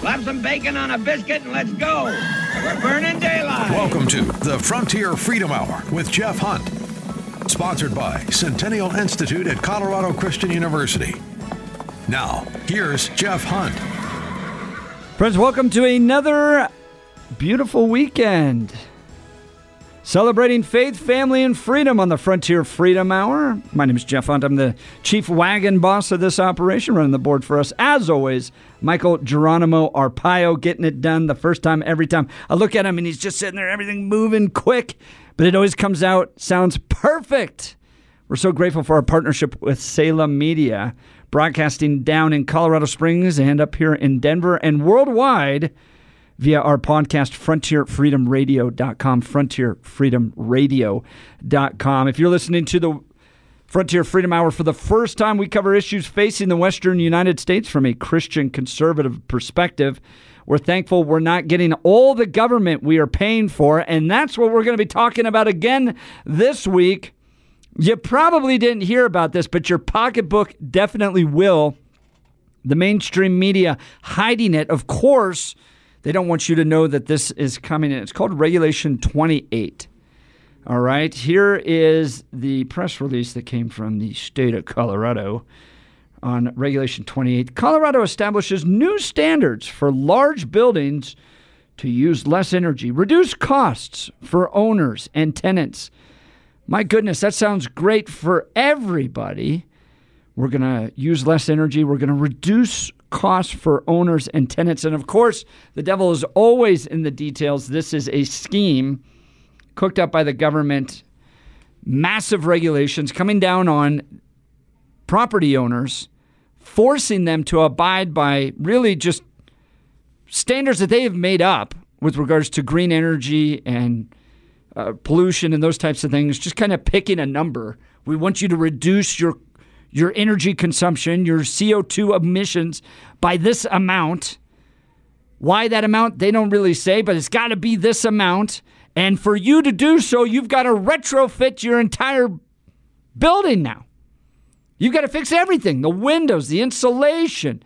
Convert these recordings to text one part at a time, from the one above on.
Slap some bacon on a biscuit and let's go. We're burning daylight. Welcome to the Frontier Freedom Hour with Jeff Hunt. Sponsored by Centennial Institute at Colorado Christian University. Now, here's Jeff Hunt. Friends, welcome to another beautiful weekend. Celebrating faith, family, and freedom on the Frontier Freedom Hour. My name is Jeff Hunt. I'm the chief wagon boss of this operation, running the board for us. As always, Michael Geronimo Arpaio getting it done the first time, every time. I look at him and he's just sitting there, everything moving quick, but it always comes out, sounds perfect. We're so grateful for our partnership with Salem Media, broadcasting down in Colorado Springs and up here in Denver and worldwide via our podcast, frontierfreedomradio.com, frontierfreedomradio.com. If you're listening to the Frontier Freedom Hour for the first time, we cover issues facing the Western United States from a Christian conservative perspective. We're thankful we're not getting all the government we are paying for, and that's what we're going to be talking about again this week. You probably didn't hear about this, but your pocketbook definitely will. The mainstream media hiding it, of course they don't want you to know that this is coming in. It's called Regulation 28. All right, here is the press release that came from the state of Colorado on Regulation 28. Colorado establishes new standards for large buildings to use less energy, reduce costs for owners and tenants. My goodness, that sounds great for everybody. We're going to use less energy. We're going to reduce costs for owners and tenants. And of course, the devil is always in the details. This is a scheme cooked up by the government, massive regulations coming down on property owners, forcing them to abide by really just standards that they have made up with regards to green energy and uh, pollution and those types of things, just kind of picking a number. We want you to reduce your your energy consumption, your CO2 emissions by this amount. Why that amount, they don't really say, but it's got to be this amount. And for you to do so, you've got to retrofit your entire building now. You've got to fix everything the windows, the insulation,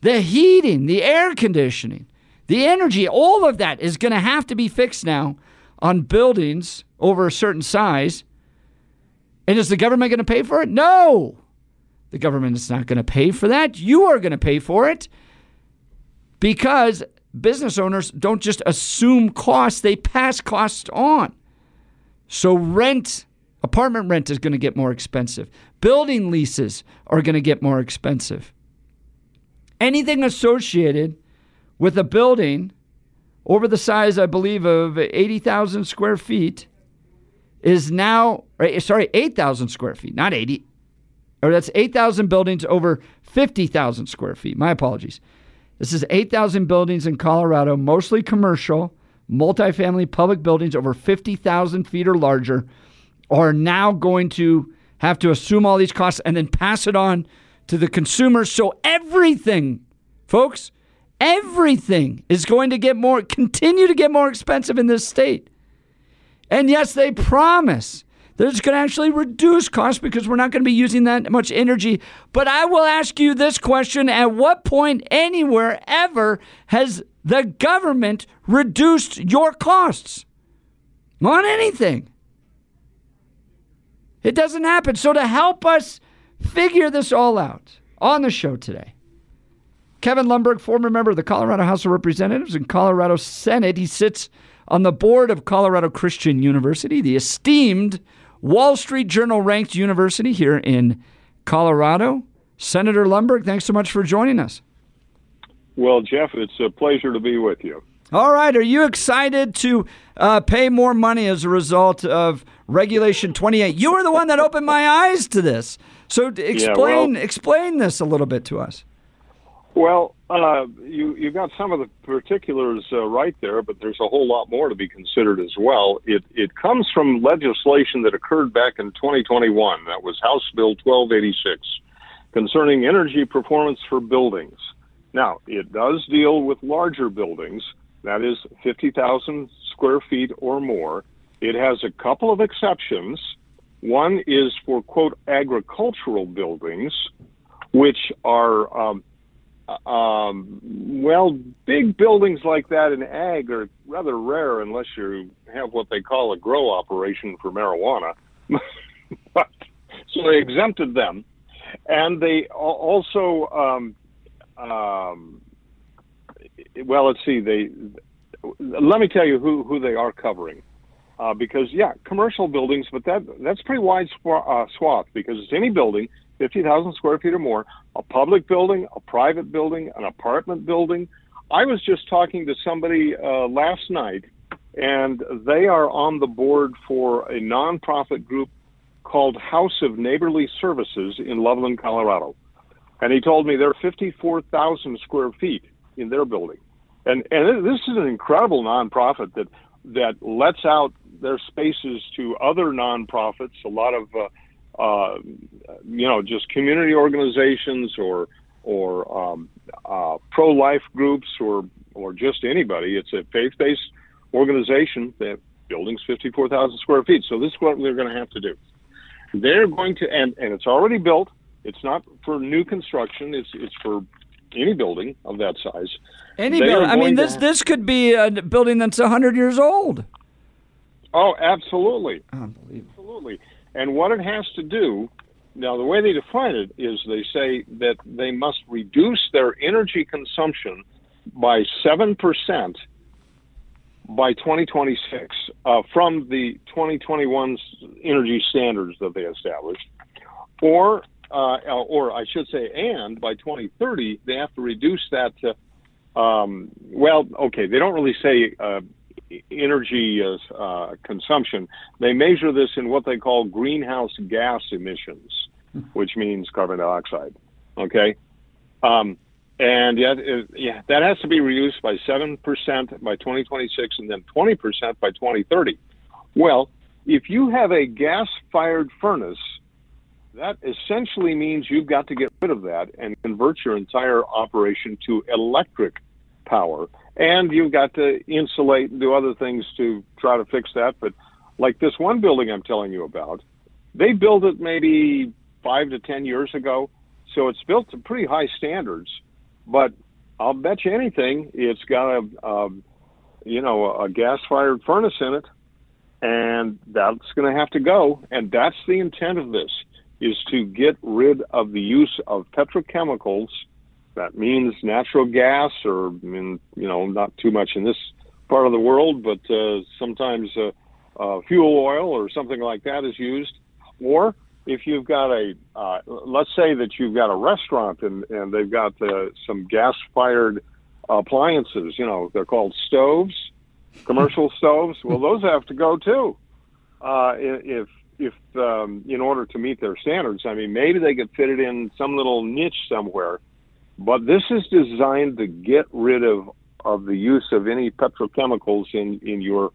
the heating, the air conditioning, the energy. All of that is going to have to be fixed now on buildings over a certain size. And is the government going to pay for it? No. The government is not going to pay for that. You are going to pay for it because business owners don't just assume costs, they pass costs on. So, rent, apartment rent is going to get more expensive. Building leases are going to get more expensive. Anything associated with a building over the size, I believe, of 80,000 square feet is now, eh, sorry, 8,000 square feet, not 80, or that's 8,000 buildings over 50,000 square feet. My apologies. This is 8,000 buildings in Colorado, mostly commercial, multifamily public buildings over 50,000 feet or larger, are now going to have to assume all these costs and then pass it on to the consumer. So everything, folks, everything is going to get more, continue to get more expensive in this state. And yes, they promise that it's going to actually reduce costs because we're not going to be using that much energy. But I will ask you this question At what point, anywhere, ever, has the government reduced your costs on anything? It doesn't happen. So, to help us figure this all out on the show today, Kevin Lundberg, former member of the Colorado House of Representatives and Colorado Senate, he sits on the board of Colorado Christian University, the esteemed Wall Street Journal ranked university here in Colorado. Senator Lundberg, thanks so much for joining us. Well, Jeff, it's a pleasure to be with you. All right. Are you excited to uh, pay more money as a result of Regulation 28? You were the one that opened my eyes to this. So explain yeah, well, explain this a little bit to us. Well, uh, you you got some of the particulars uh, right there, but there's a whole lot more to be considered as well. It it comes from legislation that occurred back in 2021. That was House Bill 1286 concerning energy performance for buildings. Now, it does deal with larger buildings, that is 50,000 square feet or more. It has a couple of exceptions. One is for quote agricultural buildings, which are um, um, well, big buildings like that in ag are rather rare unless you have what they call a grow operation for marijuana. but, so they exempted them, and they also, um, um, well, let's see, they. Let me tell you who who they are covering. Uh, because yeah, commercial buildings, but that that's pretty wide sw- uh, swath because it's any building, fifty thousand square feet or more, a public building, a private building, an apartment building, I was just talking to somebody uh, last night, and they are on the board for a nonprofit group called House of Neighborly Services in Loveland, Colorado. And he told me they're 54,000 square feet in their building. And, and this is an incredible nonprofit that, that lets out their spaces to other nonprofits, a lot of, uh, uh, you know, just community organizations or or um, uh, pro-life groups or or just anybody. It's a faith-based organization that buildings 54,000 square feet. So this is what they're going to have to do. They're going to and and it's already built. It's not for new construction. It's it's for any building of that size. Any building. I mean, this this could be a building that's 100 years old. Oh, absolutely. Unbelievable. Absolutely. And what it has to do now, the way they define it is they say that they must reduce their energy consumption by 7% by 2026 uh, from the 2021 energy standards that they established. Or, uh, or I should say, and by 2030, they have to reduce that to, um, well, okay, they don't really say uh, energy uh, consumption. They measure this in what they call greenhouse gas emissions, which means carbon dioxide. Okay, um, and yet, it, yeah, that has to be reduced by seven percent by 2026, and then 20 percent by 2030. Well, if you have a gas-fired furnace, that essentially means you've got to get rid of that and convert your entire operation to electric power and you've got to insulate and do other things to try to fix that. But like this one building I'm telling you about, they built it maybe five to ten years ago, so it's built to pretty high standards. But I'll bet you anything, it's got a, you know a gas-fired furnace in it, and that's going to have to go. And that's the intent of this: is to get rid of the use of petrochemicals that means natural gas, or I mean, you know, not too much in this part of the world, but uh, sometimes uh, uh, fuel oil or something like that is used. Or if you've got a, uh, let's say that you've got a restaurant and, and they've got uh, some gas-fired appliances, you know, they're called stoves, commercial stoves. Well, those have to go too. Uh, if if um, in order to meet their standards, I mean, maybe they could fit it in some little niche somewhere but this is designed to get rid of of the use of any petrochemicals in in your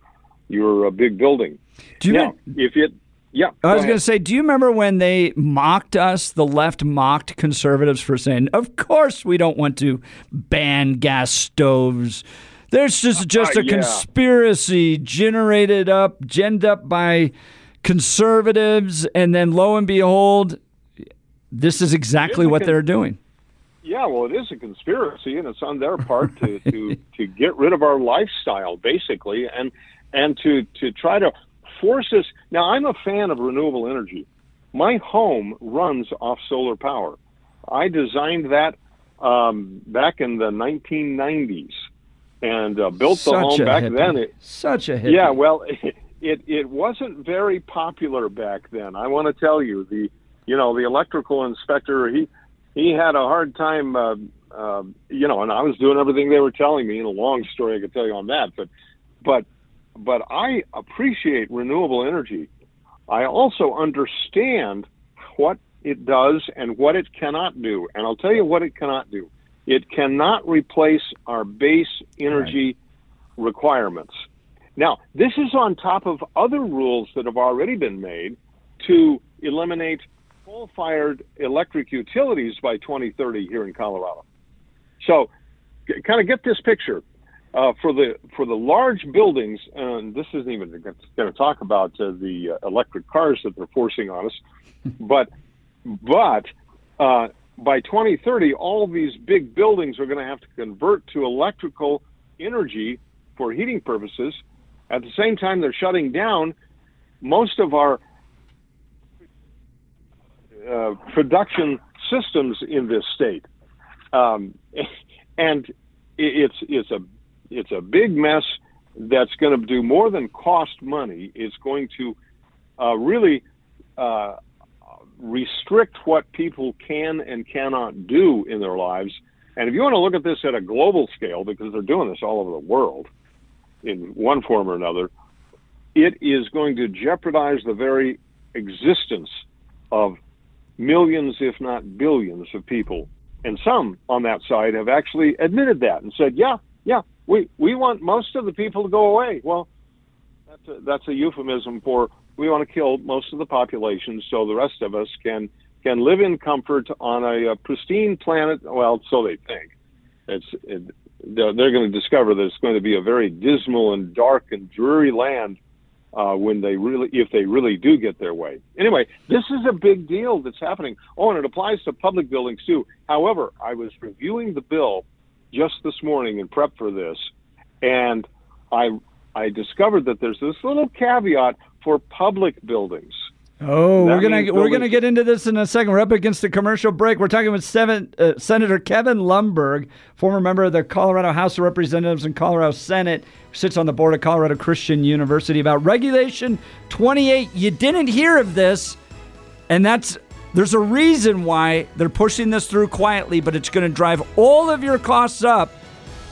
your uh, big building. Do you now, if it yeah, I was going to say, do you remember when they mocked us? The left mocked conservatives for saying, "Of course, we don't want to ban gas stoves." There's just just a uh, yeah. conspiracy generated up, ginned up by conservatives, and then lo and behold, this is exactly what they're doing. Yeah, well, it is a conspiracy, and it's on their part to, to, to get rid of our lifestyle, basically, and and to to try to force us. Now, I'm a fan of renewable energy. My home runs off solar power. I designed that um, back in the 1990s and uh, built the home back hippie. then. It, Such a hippie. Yeah, well, it it wasn't very popular back then. I want to tell you the you know the electrical inspector he he had a hard time, uh, uh, you know, and I was doing everything they were telling me. And a long story I could tell you on that, but, but, but I appreciate renewable energy. I also understand what it does and what it cannot do. And I'll tell you what it cannot do. It cannot replace our base energy right. requirements. Now, this is on top of other rules that have already been made to eliminate coal-fired electric utilities by 2030 here in Colorado. So, kind of get this picture. Uh, for the for the large buildings, and this isn't even going to talk about uh, the uh, electric cars that they're forcing on us, but but uh, by 2030, all these big buildings are going to have to convert to electrical energy for heating purposes. At the same time, they're shutting down most of our uh, production systems in this state, um, and it's it's a it's a big mess that's going to do more than cost money. It's going to uh, really uh, restrict what people can and cannot do in their lives. And if you want to look at this at a global scale, because they're doing this all over the world in one form or another, it is going to jeopardize the very existence of millions, if not billions, of people. And some on that side have actually admitted that and said, yeah, yeah, we, we want most of the people to go away. Well, that's a, that's a euphemism for we want to kill most of the population so the rest of us can can live in comfort on a, a pristine planet. Well, so they think. It's it, they're, they're going to discover that it's going to be a very dismal and dark and dreary land uh, when they really, if they really do get their way. Anyway, this is a big deal that's happening. Oh, and it applies to public buildings too. However, I was reviewing the bill just this morning in prep for this, and I I discovered that there's this little caveat for public buildings. Oh, we're gonna we're gonna get into this in a second. We're up against a commercial break. We're talking with seven, uh, Senator Kevin Lundberg, former member of the Colorado House of Representatives and Colorado Senate, sits on the board of Colorado Christian University about Regulation 28. You didn't hear of this, and that's there's a reason why they're pushing this through quietly, but it's going to drive all of your costs up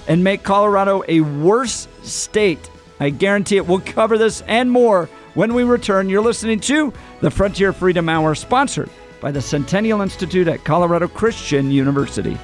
and make Colorado a worse state. I guarantee it. We'll cover this and more when we return. You're listening to the Frontier Freedom Hour, sponsored by the Centennial Institute at Colorado Christian University.